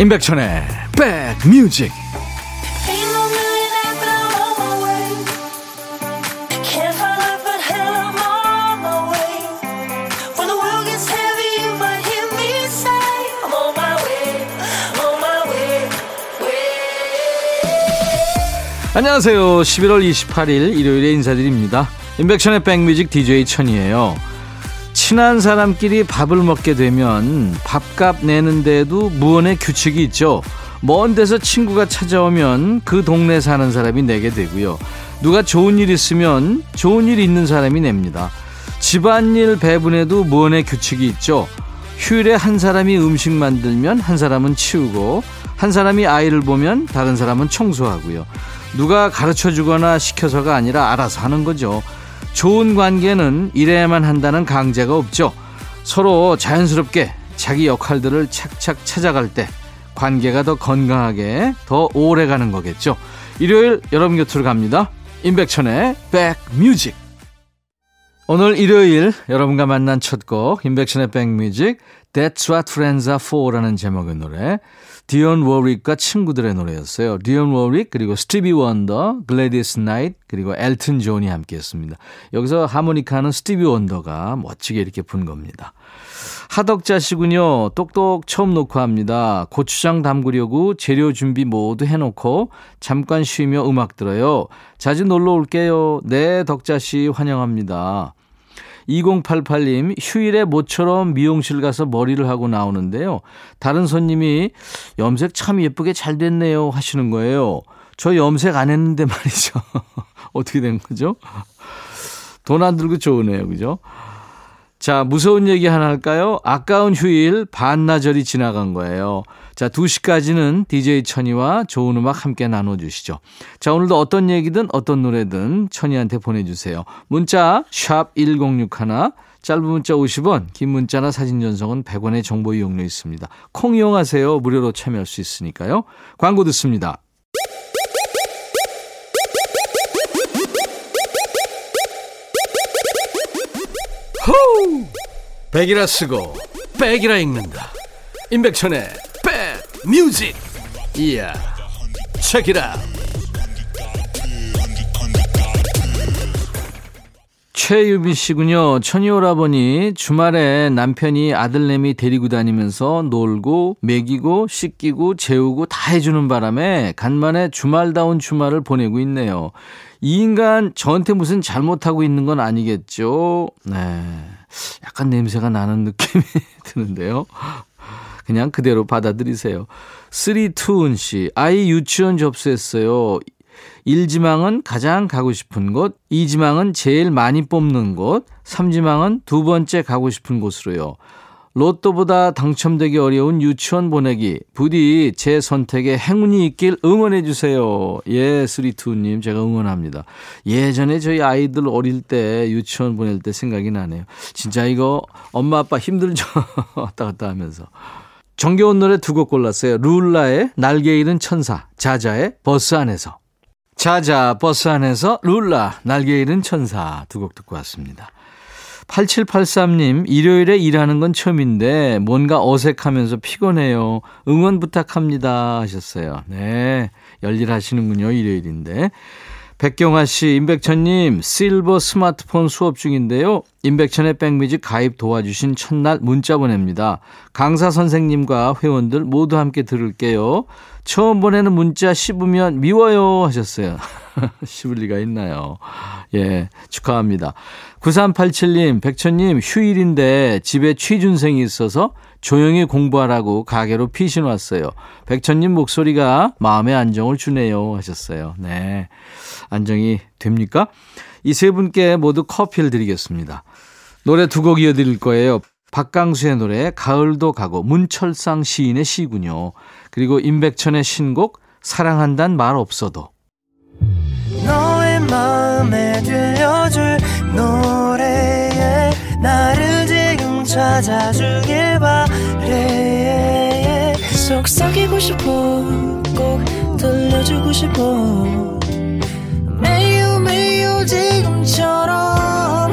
임백천의 백뮤직. 안녕하세요. 11월 28일 일요일에 인사드립니다. 임백천의 백뮤직 DJ 천이에요 친한 사람끼리 밥을 먹게 되면 밥값 내는데도 무언의 규칙이 있죠. 먼 데서 친구가 찾아오면 그 동네 사는 사람이 내게 되고요. 누가 좋은 일 있으면 좋은 일 있는 사람이 냅니다. 집안일 배분에도 무언의 규칙이 있죠. 휴일에 한 사람이 음식 만들면 한 사람은 치우고 한 사람이 아이를 보면 다른 사람은 청소하고요. 누가 가르쳐 주거나 시켜서가 아니라 알아서 하는 거죠. 좋은 관계는 이래야만 한다는 강제가 없죠. 서로 자연스럽게 자기 역할들을 착착 찾아갈 때 관계가 더 건강하게 더 오래 가는 거겠죠. 일요일 여러분 곁으로 갑니다. 임백천의 백뮤직. 오늘 일요일 여러분과 만난 첫 곡 임백천의 백뮤직 That's What Friends Are For라는 제목의 노래 디온 워릭과 친구들의 노래였어요. 디온 워릭 그리고 스티비 원더, 글래디스 나이트 그리고 엘튼 존이 함께했습니다. 여기서 하모니카는 스티비 원더가 멋지게 이렇게 분 겁니다. 하덕자시군요. 똑똑 처음 놓고 합니다. 고추장 담그려고 재료 준비 모두 해놓고 잠깐 쉬며 음악 들어요. 자주 놀러 올게요. 네, 덕자 씨 환영합니다. 2088님, 휴일에 모처럼 미용실 가서 머리를 하고 나오는데요. 다른 손님이 염색 참 예쁘게 잘 됐네요 하시는 거예요. 저 염색 안 했는데 말이죠. 어떻게 된 거죠? 돈 안 들고 좋으네요. 그죠? 자, 무서운 얘기 하나 할까요? 아까운 휴일 반나절이 지나간 거예요. 자, 2시까지는 DJ 천이와 좋은 음악 함께 나눠주시죠. 자, 오늘도 어떤 얘기든 어떤 노래든 천이한테 보내주세요. 문자, 샵 1061, 짧은 문자 50원, 긴 문자나 사진 전송은 100원의 정보 이용료 있습니다. 콩 이용하세요. 무료로 참여할 수 있으니까요. 광고 듣습니다. 호우! 백이라 쓰고 백이라 읽는다. 임백천의 뮤직 이야 체키라 최유미 씨군요. 천이오라버니 주말에 남편이 아들내미 데리고 다니면서 놀고 먹이고 씻기고 재우고 다 해주는 바람에 간만에 주말다운 주말을 보내고 있네요. 이 인간 저한테 무슨 잘못하고 있는 건 아니겠죠? 네. 약간 냄새가 나는 느낌이 드는데요. 그냥 그대로 받아들이세요. 쓰리투은 씨, 아이 유치원 접수했어요. 1지망은 가장 가고 싶은 곳, 2지망은 제일 많이 뽑는 곳, 3지망은 두 번째 가고 싶은 곳으로요. 로또보다 당첨되기 어려운 유치원 보내기. 부디 제 선택에 행운이 있길 응원해 주세요. 예, 쓰리투님 제가 응원합니다. 예전에 저희 아이들 어릴 때 유치원 보낼 때 생각이 나네요. 진짜 이거 엄마 아빠 힘들죠. 왔다 갔다 하면서. 정겨운 노래 두 곡 골랐어요. 룰라의 날개 잃은 천사, 자자의 버스 안에서. 자자, 버스 안에서 룰라, 날개 잃은 천사 두 곡 듣고 왔습니다. 8783님, 일요일에 일하는 건 처음인데 뭔가 어색하면서 피곤해요. 응원 부탁합니다 하셨어요. 네, 열일하시는군요. 일요일인데. 백경화 씨, 임백천님, 실버 스마트폰 수업 중인데요. 임백천의 백뮤직 가입 도와주신 첫날 문자 보냅니다. 강사 선생님과 회원들 모두 함께 들을게요. 처음 보내는 문자 씹으면 미워요 하셨어요. 씹을 리가 있나요? 예, 축하합니다. 9387님, 백천님, 휴일인데 집에 취준생이 있어서 조용히 공부하라고 가게로 피신 왔어요. 백천님 목소리가 마음의 안정을 주네요 하셨어요. 네. 안정이 됩니까? 이 세 분께 모두 커피를 드리겠습니다. 노래 두 곡 이어드릴 거예요. 박강수의 노래 가을도 가고 문철상 시인의 시군요. 그리고 임백천의 신곡 사랑한단 말 없어도 너의 마음에 들려줄 노래에 나를 지금 찾아주길 바래 속삭이고 싶어 꼭 들려주고 싶어 매우 매우 지금처럼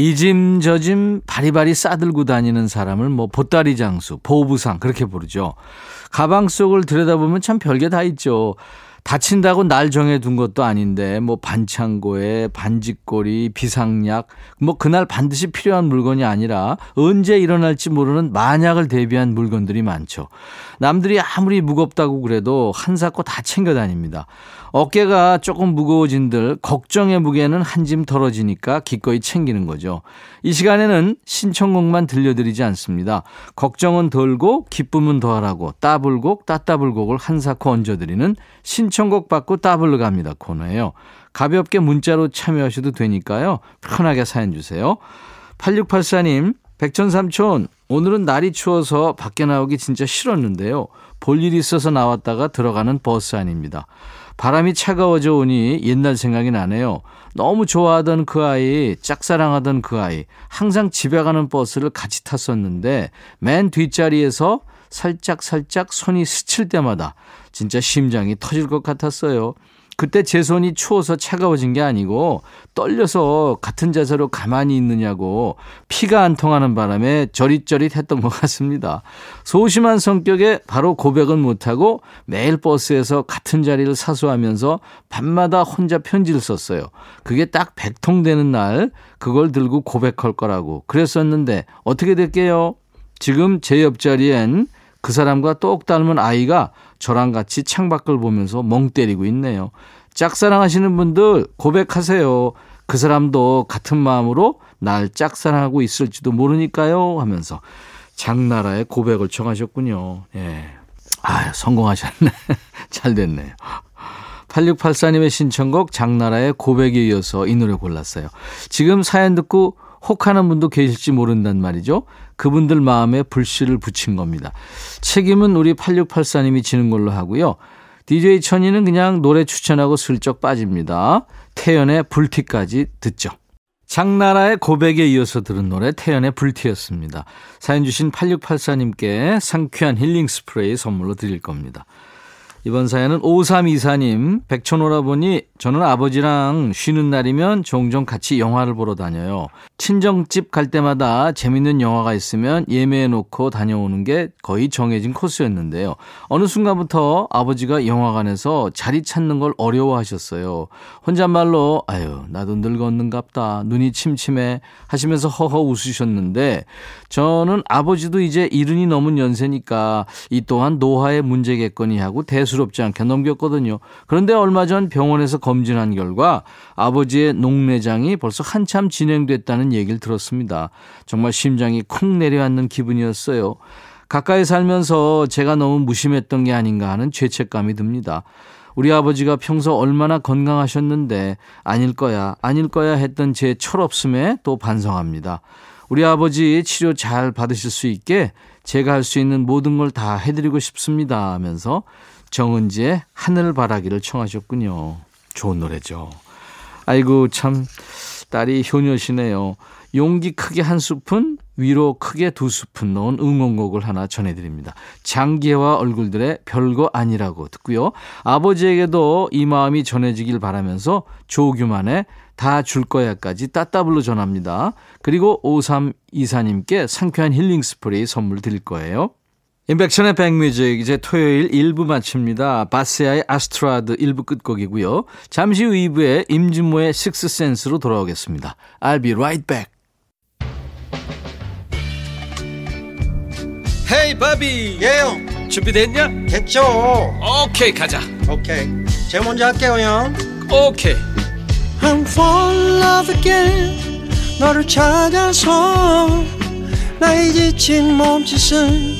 이짐 저짐 바리바리 싸들고 다니는 사람을 뭐 보따리 장수, 보부상 그렇게 부르죠. 가방 속을 들여다보면 참 별게 다 있죠. 다친다고 날 정해둔 것도 아닌데 뭐 반창고에 반지꼬리, 비상약 뭐 그날 반드시 필요한 물건이 아니라 언제 일어날지 모르는 만약을 대비한 물건들이 많죠. 남들이 아무리 무겁다고 그래도 한사코 다 챙겨 다닙니다. 어깨가 조금 무거워진들 걱정의 무게는 한 짐 덜어지니까 기꺼이 챙기는 거죠. 이 시간에는 신청곡만 들려드리지 않습니다. 걱정은 덜고 기쁨은 더하라고 따블곡 따따블곡을 한사코 얹어드리는 신청곡 받고 따블로 갑니다 코너예요. 가볍게 문자로 참여하셔도 되니까요. 편하게 사연 주세요. 8684님 백천삼촌 오늘은 날이 추워서 밖에 나오기 진짜 싫었는데요. 볼 일이 있어서 나왔다가 들어가는 버스 안입니다. 바람이 차가워져 오니 옛날 생각이 나네요. 너무 좋아하던 그 아이, 짝사랑하던 그 아이, 항상 집에 가는 버스를 같이 탔었는데 맨 뒷자리에서 살짝 살짝 손이 스칠 때마다 진짜 심장이 터질 것 같았어요. 그때 제 손이 추워서 차가워진 게 아니고 떨려서 같은 자세로 가만히 있느냐고 피가 안 통하는 바람에 저릿저릿했던 것 같습니다. 소심한 성격에 바로 고백은 못하고 매일 버스에서 같은 자리를 사수하면서 밤마다 혼자 편지를 썼어요. 그게 딱 100통 되는 날 그걸 들고 고백할 거라고 그랬었는데 어떻게 될게요? 지금 제 옆자리엔 그 사람과 똑 닮은 아이가 저랑 같이 창밖을 보면서 멍 때리고 있네요. 짝사랑하시는 분들 고백하세요. 그 사람도 같은 마음으로 날 짝사랑하고 있을지도 모르니까요 하면서 장나라의 고백을 청하셨군요. 예. 아, 성공하셨네. 잘 됐네요. 8684님의 신청곡 장나라의 고백에 이어서 이 노래 골랐어요. 지금 사연 듣고 혹하는 분도 계실지 모른단 말이죠. 그분들 마음에 불씨를 붙인 겁니다. 책임은 우리 8684님이 지는 걸로 하고요. DJ 천이는 그냥 노래 추천하고 슬쩍 빠집니다. 태연의 불티까지 듣죠. 장나라의 고백에 이어서 들은 노래 태연의 불티였습니다. 사연 주신 8684님께 상쾌한 힐링 스프레이 선물로 드릴 겁니다. 이번 사연은 5324님, 백천오라보니 저는 아버지랑 쉬는 날이면 종종 같이 영화를 보러 다녀요. 친정집 갈 때마다 재밌는 영화가 있으면 예매해 놓고 다녀오는 게 거의 정해진 코스였는데요. 어느 순간부터 아버지가 영화관에서 자리 찾는 걸 어려워하셨어요. 혼잣말로 아유 나도 늙었는갑다 눈이 침침해 하시면서 허허 웃으셨는데 저는 아버지도 이제 이른이 넘은 연세니까 이 또한 노화의 문제겠거니 하고 대수 롭지 않게 넘겼거든요. 그런데 얼마 전 병원에서 검진한 결과 아버지의 녹내장이 벌써 한참 진행됐다는 얘기를 들었습니다. 정말 심장이 쿵 내려앉는 기분이었어요. 가까이 살면서 제가 너무 무심했던 게 아닌가 하는 죄책감이 듭니다. 우리 아버지가 평소 얼마나 건강하셨는데 아닐 거야, 아닐 거야 했던 제 철없음에 또 반성합니다. 우리 아버지 치료 잘 받으실 수 있게 제가 할 수 있는 모든 걸 다 해드리고 싶습니다 하면서 정은지의 하늘바라기를 청하셨군요. 좋은 노래죠. 아이고 참 딸이 효녀시네요. 용기 크게 한 스푼, 위로 크게 두 스푼 넣은 응원곡을 하나 전해드립니다. 장기와 얼굴들의 별거 아니라고 듣고요. 아버지에게도 이 마음이 전해지길 바라면서 조규만의 다 줄 거야까지 따따블로 전합니다. 그리고 5324님께 상쾌한 힐링 스프레이 선물 드릴 거예요. 임백천의 백뮤직 이제 토요일 1부 마칩니다. 바시아의 Astrud 1부 끝곡이고요. 잠시 후 2부에 임진모의 식스센스로 돌아오겠습니다. I'll be right back. Hey 바비 yeah 형 준비됐냐? 됐죠 오케이 가자 오케이 제가 먼저 할게요 형 오케이 I'm fall in love again 너를 찾아서 나의 지친 몸짓은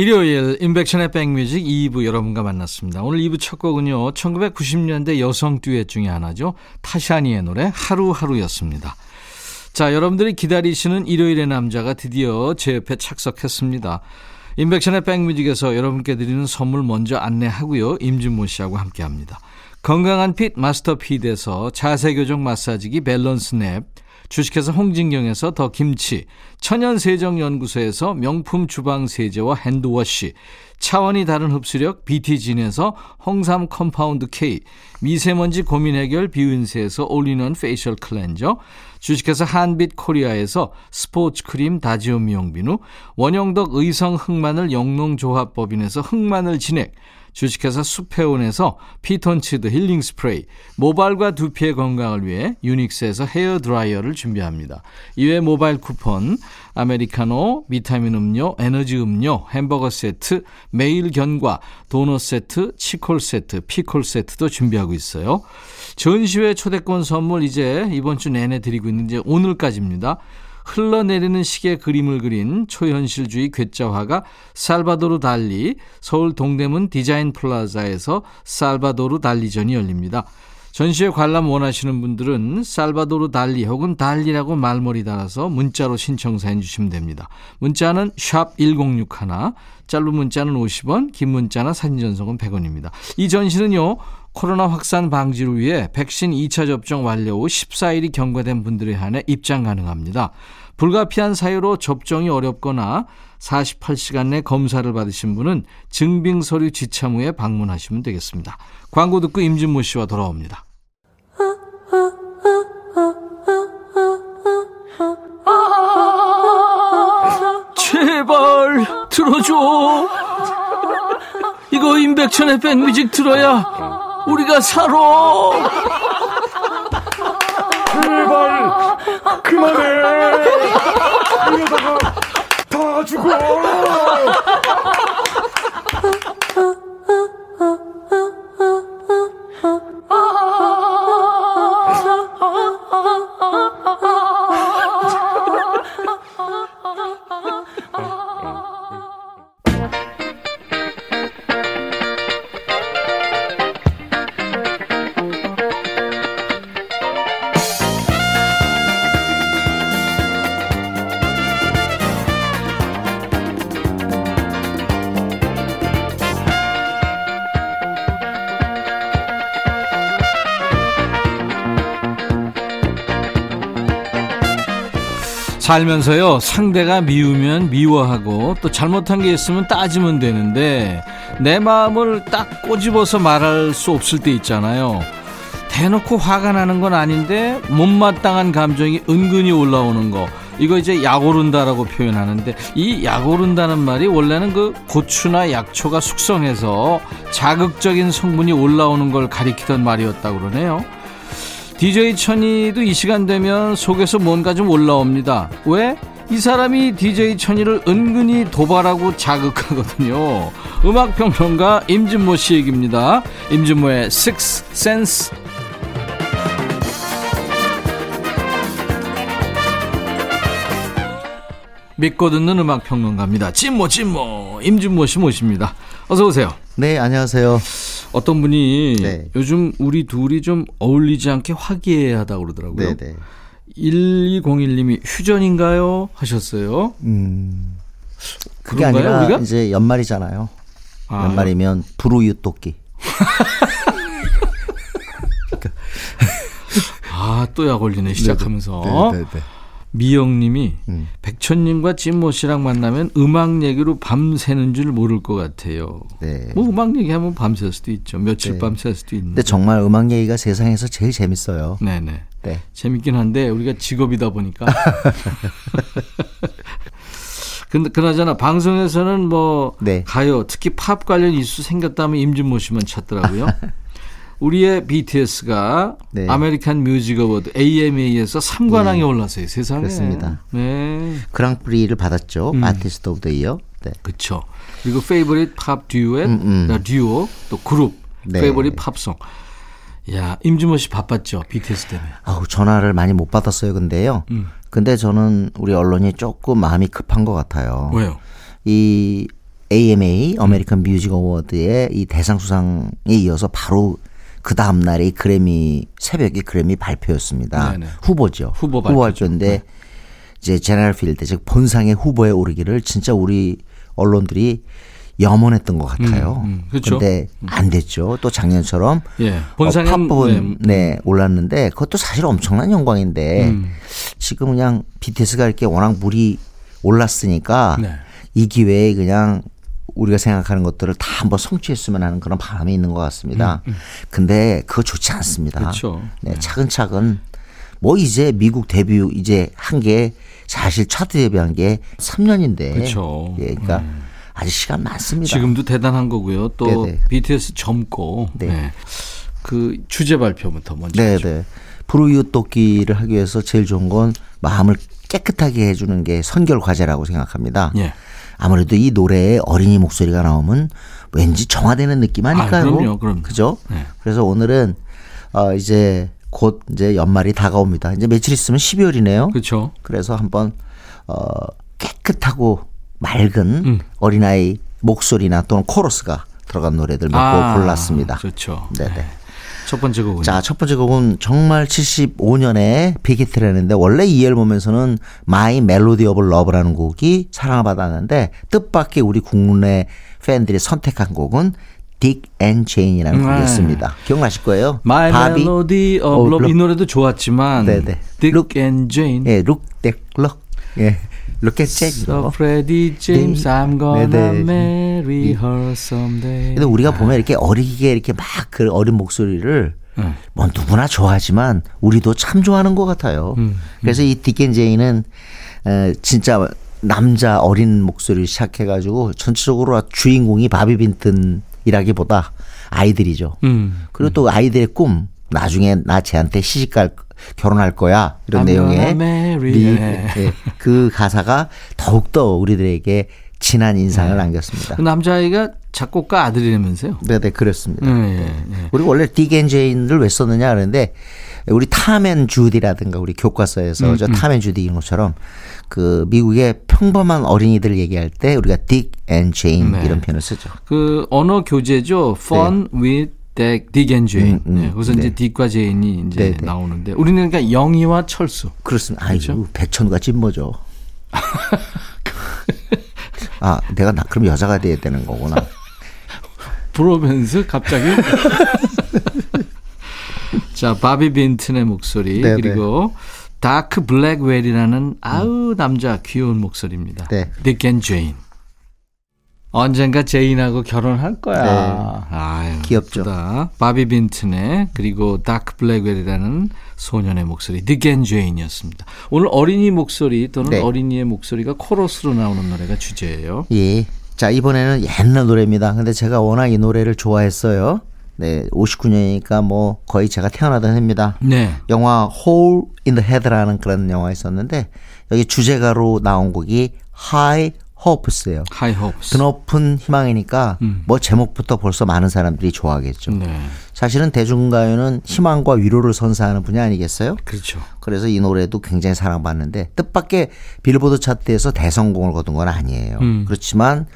일요일 임백천의 백뮤직 2부 여러분과 만났습니다. 오늘 2부 첫 곡은요. 1990년대 여성 듀엣 중에 하나죠. 타샤니의 노래 하루하루였습니다. 자, 여러분들이 기다리시는 일요일의 남자가 드디어 제 옆에 착석했습니다. 임백천의 백뮤직에서 여러분께 드리는 선물 먼저 안내하고요. 임진모 씨하고 함께합니다. 건강한 핏 마스터 핏에서 자세교정 마사지기 밸런스 냅 주식회사 홍진경에서 더 김치, 천연세정연구소에서 명품 주방세제와 핸드워시, 차원이 다른 흡수력 BT진에서 홍삼 compound K, 미세먼지 고민 해결 비윤세에서 올리는 페이셜 클렌저, 주식회사 한빛 코리아에서 스포츠 크림 다지오 미용비누, 원형덕 의성 흑마늘 영농조합법인에서 흑마늘 진액, 주식회사 수페온에서 피톤치드 힐링 스프레이, 모발과 두피의 건강을 위해 유닉스에서 헤어 드라이어를 준비합니다. 이외 모바일 쿠폰, 아메리카노, 비타민 음료, 에너지 음료, 햄버거 세트, 매일 견과, 도넛 세트, 치콜 세트, 피콜 세트도 준비하고 있어요. 전시회 초대권 선물 이제 이번 주 내내 드리고 있는 데 오늘까지입니다. 흘러내리는 시계 그림을 그린 초현실주의 괴짜화가 살바도르 달리 서울 동대문 디자인 플라자에서 살바도르 달리전이 열립니다. 전시회 관람 원하시는 분들은 살바도르 달리 혹은 달리라고 말머리 달아서 문자로 신청사해 주시면 됩니다. 문자는 샵 1061, 짧은 문자는 50원, 긴 문자나 사진 전송은 100원입니다. 이 전시는요. 코로나 확산 방지를 위해 백신 2차 접종 완료 후 14일이 경과된 분들에 한해 입장 가능합니다. 불가피한 사유로 접종이 어렵거나 48시간 내 검사를 받으신 분은 증빙 서류 지참 후에 방문하시면 되겠습니다. 광고 듣고 임진모 씨와 돌아옵니다. 제발 들어줘. 이거 임백천의 백뮤직 들어야 우리가 살아. 제발 그만해 이러다가 다 살면서요 상대가 미우면 미워하고 또 잘못한 게 있으면 따지면 되는데 내 마음을 딱 꼬집어서 말할 수 없을 때 있잖아요. 대놓고 화가 나는 건 아닌데 못마땅한 감정이 은근히 올라오는 거. 이거 이제 약오른다라고 표현하는데 이 약오른다는 말이 원래는 그 고추나 약초가 숙성해서 자극적인 성분이 올라오는 걸 가리키던 말이었다고 그러네요 DJ 천이도 이 시간 되면 속에서 뭔가 좀 올라옵니다. 왜? 이 사람이 DJ 천이를 은근히 도발하고 자극하거든요. 음악평론가 임진모 씨 얘기입니다. 임진모의 Six Sense. 믿고 듣는 음악평론가입니다. 찐모 찐모 임진모 씨 모십니다. 어서 오세요. 네, 안녕하세요. 어떤 분이 네. 요즘 우리 둘이 좀 어울리지 않게 화기애애하다고 그러더라고요. 네, 네. 1201님이 휴전인가요? 하셨어요. 음. 그게 그런가요, 아니라 우리가? 이제 연말이잖아요. 아, 연말이면 불우유 토끼. 아, 또 약 올리네, 시작하면서. 네, 네, 네. 미영님이 음. 백천님과 찐모 씨랑 만나면 음악 얘기로 밤새는 줄 모를 것 같아요. 네. 뭐 음악 얘기하면 밤샐 수도 있죠. 며칠 네. 밤샐 수도 있는데. 근데 정말 음악 얘기가 세상에서 제일 재밌어요. 네네. 네. 재밌긴 한데 우리가 직업이다 보니까. 근데 그나저나 방송에서는 뭐 네. 가요 특히 팝 관련 이슈 생겼다면 임진모 씨만 찾더라고요. 우리의 BTS가 네. American Music Award AMA에서 3관왕에 올랐어요. 세상에. 그렇습니다. 네. 그랑프리를 받았죠. 음. Artist of the Year. 네. 그렇죠. 그리고 Favorite Pop 듀엣, 음, 음. 나 듀오, 또 그룹, 네. Favorite Pop Song. 야, 임진모 씨 바빴죠. BTS 때문에. 아우, 전화를 많이 못 받았어요. 근데요. 음. 근데 저는 우리 언론이 조금 마음이 급한 것 같아요. 왜요? 이 AMA American Music Award의 이 대상 수상에 이어서 바로 그 다음 날에 이 그래미 새벽에 그래미 발표였습니다. 네네. 후보죠. 후보. 발표인데 네. 이제 제너럴 필드 즉 본상의 후보에 오르기를 진짜 우리 언론들이 염원했던 것 같아요. 음, 음, 그렇죠. 근데 안 됐죠. 또 작년처럼 예. 본상에 본상은 팝은 네, 올랐는데 그것도 사실 엄청난 영광인데 음. 지금 그냥 BTS가 이렇게 워낙 물이 올랐으니까 네. 이 기회에 그냥 우리가 생각하는 것들을 다 한번 성취했으면 하는 그런 바람이 있는 것 같습니다. 근데 그거 좋지 않습니다. 음, 그렇죠. 네, 차근차근 뭐 이제 미국 데뷔 이제 한 게 사실 차트 데뷔한 게 3년인데. 그렇죠. 예, 그러니까 아직 시간 많습니다. 지금도 대단한 거고요. 또 네네. BTS 젊고 네. 네. 그 주제 발표부터 먼저 네. 네. 불우이웃 돕기를 하기 위해서 제일 좋은 건 마음을 깨끗하게 해주는 게 선결 과제라고 생각합니다. 예. 아무래도 이 노래에 어린이 목소리가 나오면 왠지 정화되는 느낌 아닐까요? 아, 그럼요, 그럼요. 그죠? 네. 그래서 오늘은 어 이제 곧 이제 연말이 다가옵니다. 이제 며칠 있으면 12월이네요. 그렇죠. 그래서 한번 어 깨끗하고 맑은 음. 어린아이 목소리나 또는 코러스가 들어간 노래들 몇곡 아, 골랐습니다. 좋죠. 네네. 첫 번째 곡은 자, 첫 번째 곡은 정말 75년에 빅히트를 했는데 원래 이 앨범에서는 My Melody of Love라는 곡이 사랑을 받았는데 뜻밖의 우리 국내 팬들이 선택한 곡은 Dick and Jane이라는 네. 곡이었습니다. 기억나실 거예요? My 바비, Melody of 어, Love 이 럭- 노래도 좋았지만 네네. And Jane 예, Look That Look. 예. Look at Jack. So. Freddie James 네. I'm gonna 네네. marry her someday 근데 우리가 보면 이렇게 어리게 이렇게 막 그 어린 목소리를 네. 뭐 누구나 좋아하지만 우리도 참 좋아하는 것 같아요. 음, 그래서 이 디켄 제이는 에, 진짜 남자 어린 목소리를 시작해가지고 전체적으로 주인공이 바비 빈튼이라기보다 아이들이죠. 음. 그리고 또 아이들의 꿈 나중에 나 쟤한테 시집갈 결혼할 거야 이런 I'm 내용의 gonna marry. 리- 네. 예, 그 가사가 더욱더 우리들에게 진한 인상을 남겼습니다. 그 남자아이가 작곡가 아들이라면서요? 네, 네, 그렇습니다. 예, 예, 예. 우리 원래 Dick and Jane을 왜 썼느냐 그러는데 우리 Tom and Judy라든가 우리 교과서에서 음, 저 Tom and Judy 이런 것처럼 그 미국의 평범한 어린이들 얘기할 때 우리가 Dick and Jane 네. 이런 표현을 쓰죠. 그 언어 교재죠. Fun with Dick and Jane. 네. 음, 음. 네, 거기서 네. 이제 딕과 제인이 이제 네, 네. 나오는데 우리는 그러니까 영희와 철수. 그렇습니다. 아이고 그렇죠? 백천과 진모죠. 아, 내가 나 그럼 여자가 돼야 되는 거구나. 브로맨스 갑자기 자 바비 빈튼의 목소리 네, 그리고 다크 블랙웰이라는 아우 남자 귀여운 목소리입니다. 네. Dick and Jane 언젠가 제인하고 결혼할 거야. 네. 아유, 귀엽죠. 예쁘다. 바비 빈튼의 그리고 다크 블랙웰이라는 소년의 목소리 Dick and Jane이었습니다. 오늘 어린이 목소리 또는 네. 어린이의 목소리가 코러스로 나오는 노래가 주제예요. 예. 자, 이번에는 옛날 노래입니다. 근데 제가 워낙 이 노래를 좋아했어요. 네, 59년이니까 뭐 거의 제가 태어나던 해입니다. 네. 영화 Hole in the Head라는 그런 영화 있었는데 여기 주제가로 나온 곡이 High Hopes예요. High Hopes. 드높은 희망이니까 음. 뭐 제목부터 벌써 많은 사람들이 좋아하겠죠. 네. 사실은 대중가요는 희망과 위로를 선사하는 분야 아니겠어요? 그렇죠. 그래서 이 노래도 굉장히 사랑받는데 뜻밖의 빌보드 차트에서 대성공을 거둔 건 아니에요. 음. 그렇지만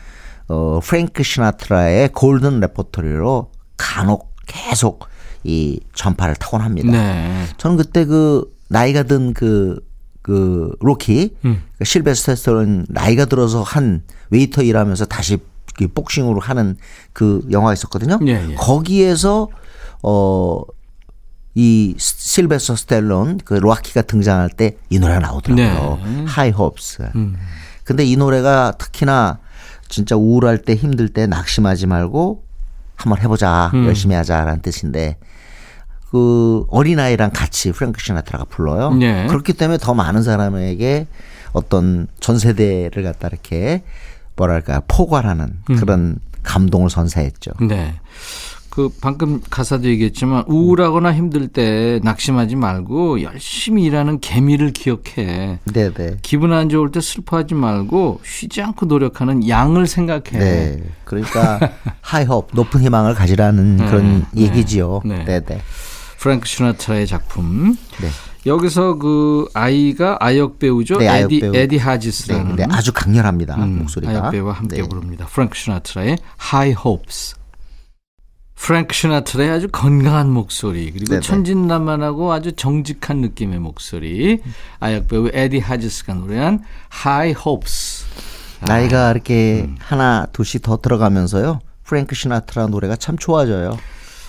어 프랭크 시나트라의 golden 레퍼토리로 간혹 계속 이 전파를 타곤 합니다. 네. 저는 그때 그 나이가 든그 그 로키 음. 그 실베스터 스탤론 나이가 들어서 한 웨이터 일하면서 다시 그 복싱으로 하는 그 영화가 있었거든요. 예, 예. 거기에서 어 이 실베스터 스탤론 그 로키가 등장할 때 이 노래가 나오더라고요. 네. High Hopes. 음. 근데 이 노래가 특히나 진짜 우울할 때 힘들 때 낙심하지 말고 한번 해보자 음. 열심히 하자라는 뜻인데 그 어린아이랑 같이 프랭크 시나트라가 불러요. 네. 그렇기 때문에 더 많은 사람에게 어떤 전 세대를 갖다 이렇게 뭐랄까 포괄하는 음. 그런 감동을 선사했죠. 네. 그 방금 가사도 얘기했지만 우울하거나 힘들 때 낙심하지 말고 열심히 일하는 개미를 기억해. 네네. 기분 안 좋을 때 슬퍼하지 말고 쉬지 않고 노력하는 양을 생각해. 네. 그러니까 High Hope 높은 희망을 가지라는 네. 그런 네. 얘기지요. 네. 네, 네. 프랭크 시나트라의 작품. 네. 여기서 그 아이가 아역 배우죠. 네, 아역 에디 배우. 에디 네, 하지스라는 네, 아주 강렬합니다. 음, 목소리가. 아역 배우와 함께 네. 부릅니다. 프랭크 시나트라의 High Hopes. 프랭크 시나트라의 아주 건강한 목소리 그리고 네네. 천진난만하고 아주 정직한 느낌의 목소리 아역 배우 에디 하지스가 노래한 High Hopes. 나이가 이렇게 음. 하나 둘씩 더 들어가면서요. 프랭크 시나트라 노래가 참 좋아져요.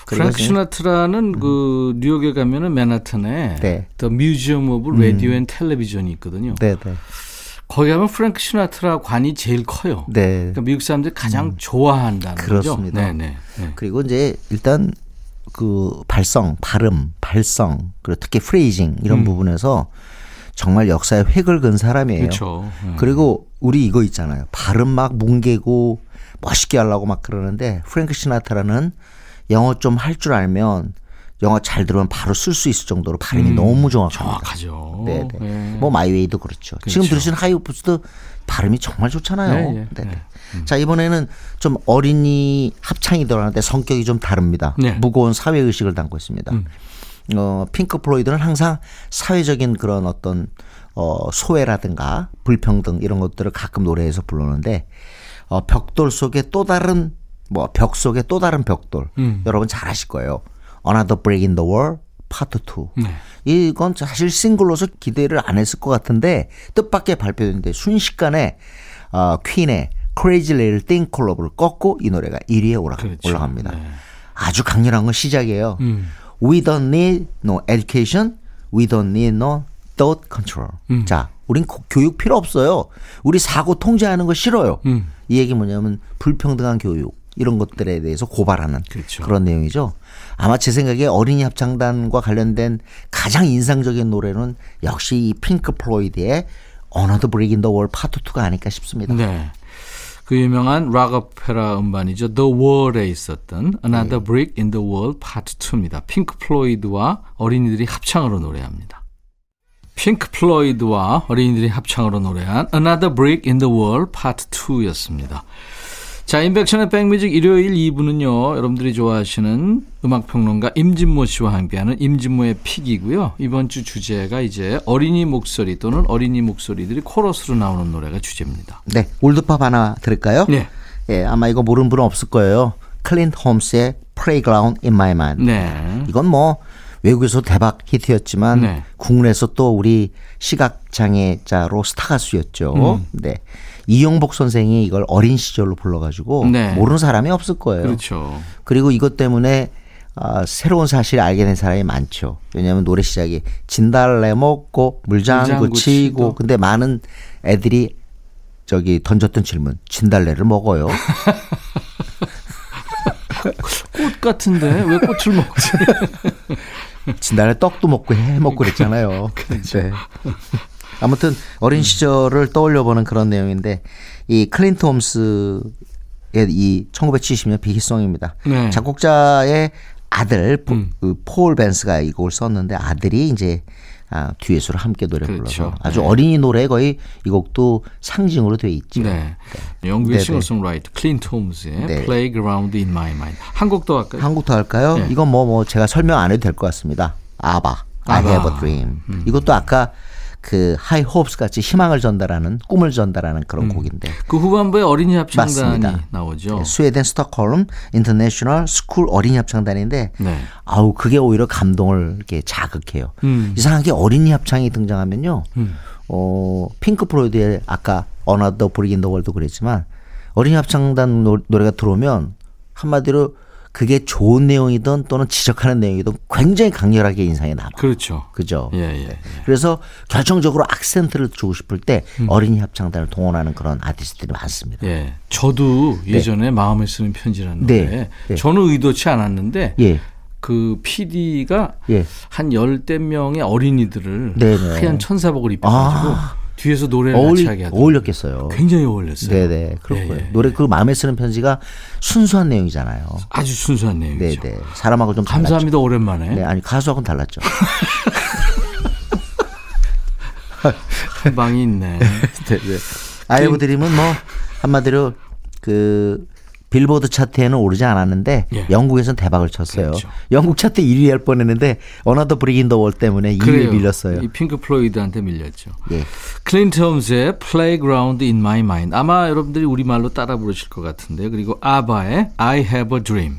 프랭크 지금- 시나트라는 그 뉴욕에 가면은 맨하탄에 네. The Museum of Radio and Television이 있거든요. 네, 네. 거기 가면 프랭크 시나트라 관이 제일 커요. 네. 그러니까 미국 사람들이 가장 좋아한다는 그렇습니다. 거죠. 네, 네. 네. 그리고 이제 일단 그 발성, 발음, 발성, 그리고 특히 phrasing 이런 부분에서 정말 역사에 획을 그은 사람이에요. 음. 그렇죠. 네. 그리고 우리 이거 있잖아요. 발음 막 뭉개고 멋있게 하려고 막 그러는데 프랭크 시나트라는 영어 좀 할 줄 알면 영어 잘 들으면 바로 쓸 수 있을 정도로 발음이 너무 정확합니다. 음, 정확하죠. 네, 네. 네. 뭐 마이웨이도 그렇죠. 지금 그렇죠. 들으신 하이오프스도 발음이 정말 좋잖아요. 네, 네, 네. 네. 자 이번에는 좀 어린이 합창이 들어가는데 성격이 좀 다릅니다. 네. 음. 무거운 사회 의식을 담고 있습니다. 어, 핑크 플로이드는 항상 사회적인 그런 어떤 어, 소외라든가 불평등 이런 것들을 가끔 노래에서 부르는데 어, 벽돌 속에 또 다른 뭐 벽 속에 또 다른 벽돌 음. 여러분 잘 아실 거예요. Another Brick in the Wall Part 2. 네. 이건 사실 싱글로서 기대를 안 했을 것 같은데 뜻밖의 발표됐는데 순식간에 어, 퀸의 Crazy Little Thing Called Love를 꺾고 이 노래가 1위에 올라, 그렇죠. 올라갑니다. 네. 아주 강렬한 건 시작이에요. 음. We don't need no education. We don't need no thought control. 음. 자, 우린 고- 교육 필요 없어요. 우리 사고 통제하는 거 싫어요. 음. 이 얘기 뭐냐면 불평등한 교육 이런 것들에 대해서 고발하는 그렇죠. 그런 내용이죠. 아마 제 생각에 어린이 합창단과 관련된 가장 인상적인 노래는 역시 이 핑크 플로이드의 Another Brick in the Wall Part 2가 아닐까 싶습니다. 네. 그 유명한 락오페라 음반이죠. The Wall에 있었던 Another Brick in the Wall Part 2입니다. 핑크 플로이드와 어린이들이 합창으로 노래합니다. 핑크 플로이드와 어린이들이 합창으로 노래한 Another Brick in the Wall Part 2였습니다. 자, 임백천의 백뮤직 일요일 2부는요, 여러분들이 좋아하시는 음악평론가 임진모 씨와 함께하는 임진모의 pick이고요. 이번 주 주제가 이제 어린이 목소리 또는 어린이 목소리들이 코러스로 나오는 노래가 주제입니다. 네, old pop 하나 들을까요? 네. 예, 아마 이거 모르는 분은 없을 거예요. 클린트 홈스의 Playground in My Mind. 네. 이건 뭐 외국에서 대박 히트였지만 네. 국내에서 또 우리 시각 장애자로 스타 가수였죠. 음. 네. 이용복 선생이 이걸 어린 시절로 불러가지고 네. 모르는 사람이 없을 거예요. 그렇죠. 그리고 이것 때문에 아, 새로운 사실을 알게 된 사람이 많죠. 왜냐하면 노래 시작이 진달래 먹고 물장구 물장구 치고. 근데 많은 애들이 저기 던졌던 질문 진달래를 먹어요. 꽃 같은데 왜 꽃을 먹지? 진달래 떡도 먹고 해 먹고 그랬잖아요. 네. 아무튼 어린 시절을 떠올려보는 그런 내용인데 이 클린트 홈스의 이 1970년 big hit song입니다. 네. 작곡자의 아들 폴- 음. 그 폴 밴스가 이 곡을 썼는데 아들이 이제 아, 듀엣으로 함께 노래 그렇죠. 불러서 아주 네. 어린이 노래 거의 이 곡도 상징으로 돼 있죠. 네. 영국의 네, 네. 싱어송라이터 클린트 홈즈의 네. Playground in My Mind. 한 곡 더 할까요? 한 곡 더 할까요? 네. 이건 뭐, 뭐 제가 설명 안 해도 될 것 같습니다. 아바, I 아바. have a dream. 이것도 아까 그 High Hopes 같이 희망을 전달하는 꿈을 전달하는 그런 곡인데 그 후반부에 어린이 합창단이 맞습니다. 나오죠. 스웨덴 스톡홀름 International School 어린이 합창단인데 네. 아우 그게 오히려 감동을 이렇게 자극해요. 음. 이상하게 어린이 합창이 등장하면요. 어 핑크 플로이드의 아까 Another Brick in the Wall도 그랬지만 어린이 합창단 노, 노래가 들어오면 한마디로 그게 좋은 내용이든 또는 지적하는 내용이든 굉장히 강렬하게 인상에 남아. 그렇죠. 그죠? 예, 예. 예. 그래서 결정적으로 악센트를 주고 싶을 때 음. 어린이 합창단을 동원하는 그런 아티스트들이 많습니다. 예. 저도 예전에 마음에 쓰는 편지라는 네. 노래 네. 저는 의도치 않았는데 예. 그 PD가 예. 한 열댓 명의 어린이들을 네네. 하얀 천사복을 입혀가지고 아. 뒤에서 노래를 같이 하게 어울리. 어울렸겠어요. 굉장히 어울렸어요. 네네. 그렇고요. 예, 예, 노래 그 마음에 쓰는 편지가 순수한 내용이잖아요. 아주 순수한 내용이죠. 네네. 사람하고 좀 감사합니다. 오랜만에. 네, 아니 가수하고는 달랐죠. 한 방이 있네. 네, 네. I Have a Dream은 뭐 한마디로 그 빌보드 차트에는 오르지 않았는데 예. 영국에서는 대박을 쳤어요. 그렇죠. 영국 차트 1위 할 뻔했는데 Another Brick in the Wall 때문에 2위에 그래요. 밀렸어요. 이 핑크 플로이드한테 밀렸죠. 예. 클린트 홈즈의 Playground in My Mind. 아마 여러분들이 우리말로 따라 부르실 것 같은데. 그리고 아바의 I Have a Dream.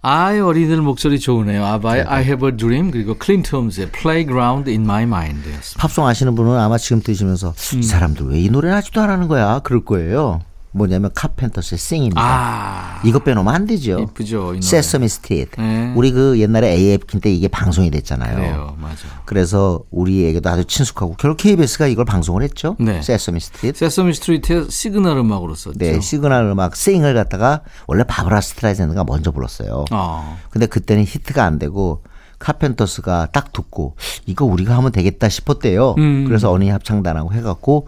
아이 어린이들 목소리 좋으네요. 아바의 I Have a Dream 그리고 클린트 홈즈의 Playground in My Mind였습니다. 팝송 아시는 분은 아마 지금 들으시면서 음. 이 사람들 왜 이 아직도 안 하는 거야? 그럴 거예요. 뭐냐면 카펜터스의 Sing입니다. 아 이거 빼놓으면 안 되죠. 노래. Sesame Street. 네. 우리 그 옛날에 AFKN 때 이게 방송이 됐잖아요. 그래요, 맞아. 그래서 우리에게도 아주 친숙하고 결국 KBS가 이걸 방송을 했죠. 네. Sesame Street. Sesame Street의 시그널 음악으로 썼죠. 네, 시그널 음악 Sing을 갖다가 원래 바브라 스트라이샌드가 먼저 불렀어요. 어. 근데 그때는 히트가 안 되고 카펜터스가 딱 듣고 이거 우리가 하면 되겠다 싶었대요. 음. 그래서 어린이 합창단하고 해갖고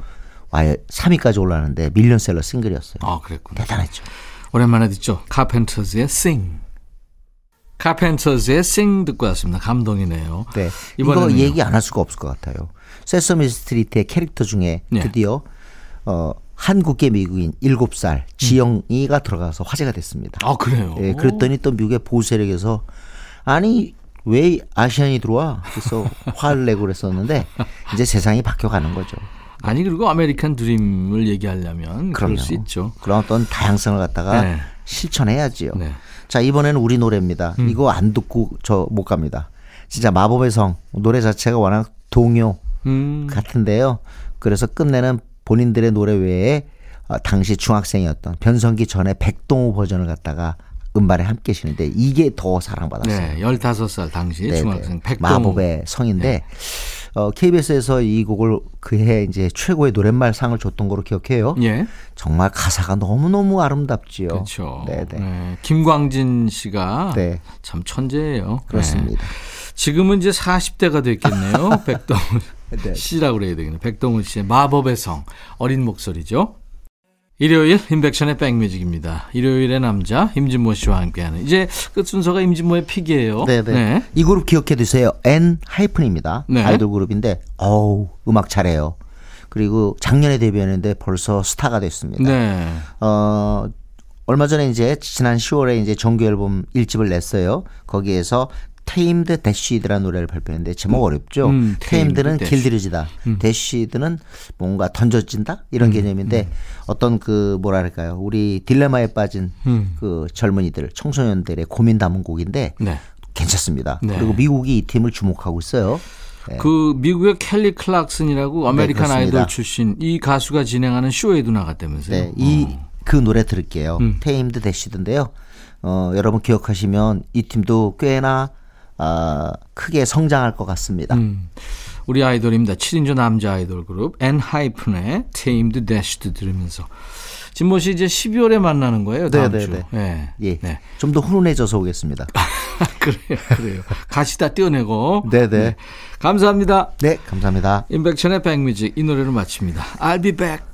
와요 3위까지 올라왔는데 밀리언셀러 싱글이었어요. 아, 그랬군요. 대단했죠. 오랜만에 듣죠. 카펜터즈의 Sing. 카펜터즈의 Sing 듣고 왔습니다. 감동이네요. 네, 이거. 얘기 안 할 수가 없을 것 같아요. Sesame Street의 캐릭터 중에 네. 드디어 어, 한국계 미국인 7살 지영이가 들어가서 화제가 됐습니다. 아, 그래요? 예, 그랬더니 또 미국의 보수 세력에서 아니 왜 Asian이 들어와? 그래서 화를 내고 그랬었는데 이제 세상이 바뀌어가는 거죠. 아니 그리고 아메리칸 드림을 얘기하려면 그럴 그럼요. 수 있죠. 그런 어떤 다양성을 갖다가 네. 실천해야지요. 네. 자 이번에는 우리 노래입니다. 이거 안 듣고 저 못 갑니다. 진짜 마법의 성 노래 자체가 워낙 동요 음. 같은데요. 그래서 끝내는 본인들의 노래 외에 어, 당시 중학생이었던 변성기 전에 백동호 버전을 갖다가 음반에 함께 시는데 이게 더 사랑받았어요. 네, 15살 당시 네네. 중학생 백동 마법의 성인데 어, KBS에서 이 곡을 그해 이제 최고의 노랫말 상을 줬던 거로 기억해요. 예. 정말 가사가 너무 너무 아름답지요. 그렇죠. 네네. 네, 김광진 씨가 네. 참 천재예요. 그렇습니다. 네. 지금은 이제 40대가 됐겠네요. 백동훈 네. 씨라고 그래야 되겠네요. 백동훈 씨의 마법의 성 어린 목소리죠. 일요일 인백션의 백뮤직입니다. 일요일의 남자 임진모 씨와 함께하는 이제 끝 순서가 임진모의 pick이에요. 네네. 이 그룹 기억해 두세요. 엔하이픈입니다. 네. 아이돌 그룹인데 어우 음악 잘해요. 그리고 작년에 데뷔했는데 벌써 스타가 됐습니다. 네. 어 얼마 전에 이제 지난 10월에 이제 정규 앨범 1집을 냈어요. 거기에서 Tamed Dashed라는 노래를 발표했는데 제목 어렵죠. 음, Tamed는 Tamed 길들여지다. Dashed는 뭔가 던져진다 이런 개념인데 어떤 그 뭐랄까요. 우리 딜레마에 빠진 음. 그 젊은이들, 청소년들의 고민 담은 곡인데 네. 괜찮습니다. 네. 그리고 미국이 이 팀을 주목하고 있어요. 그 미국의 켈리 클락슨이라고 American 네, 그렇습니다. 아이돌 출신 이 가수가 진행하는 쇼에도 나갔다면서요. 네, 이 그 노래 들을게요. 음. Tamed Dashed인데요. 어, 여러분 기억하시면 이 팀도 꽤나 아, 크게 성장할 것 같습니다. 음. 우리 아이돌입니다. 7인조 남자 아이돌 그룹 엔하이픈의 Tamed Dashed 들으면서 진모 씨 이제 12월에 만나는 거예요. 다음 네, 주. 네, 네. 예, 네. 좀 더 훈훈해져서 오겠습니다. 그래요. 그래요. 같이 다 떼어내고. 네, 네. 감사합니다. 네, 감사합니다. 인백천의 백뮤직 이 노래로 마칩니다. I'll be back.